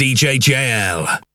DJ JL.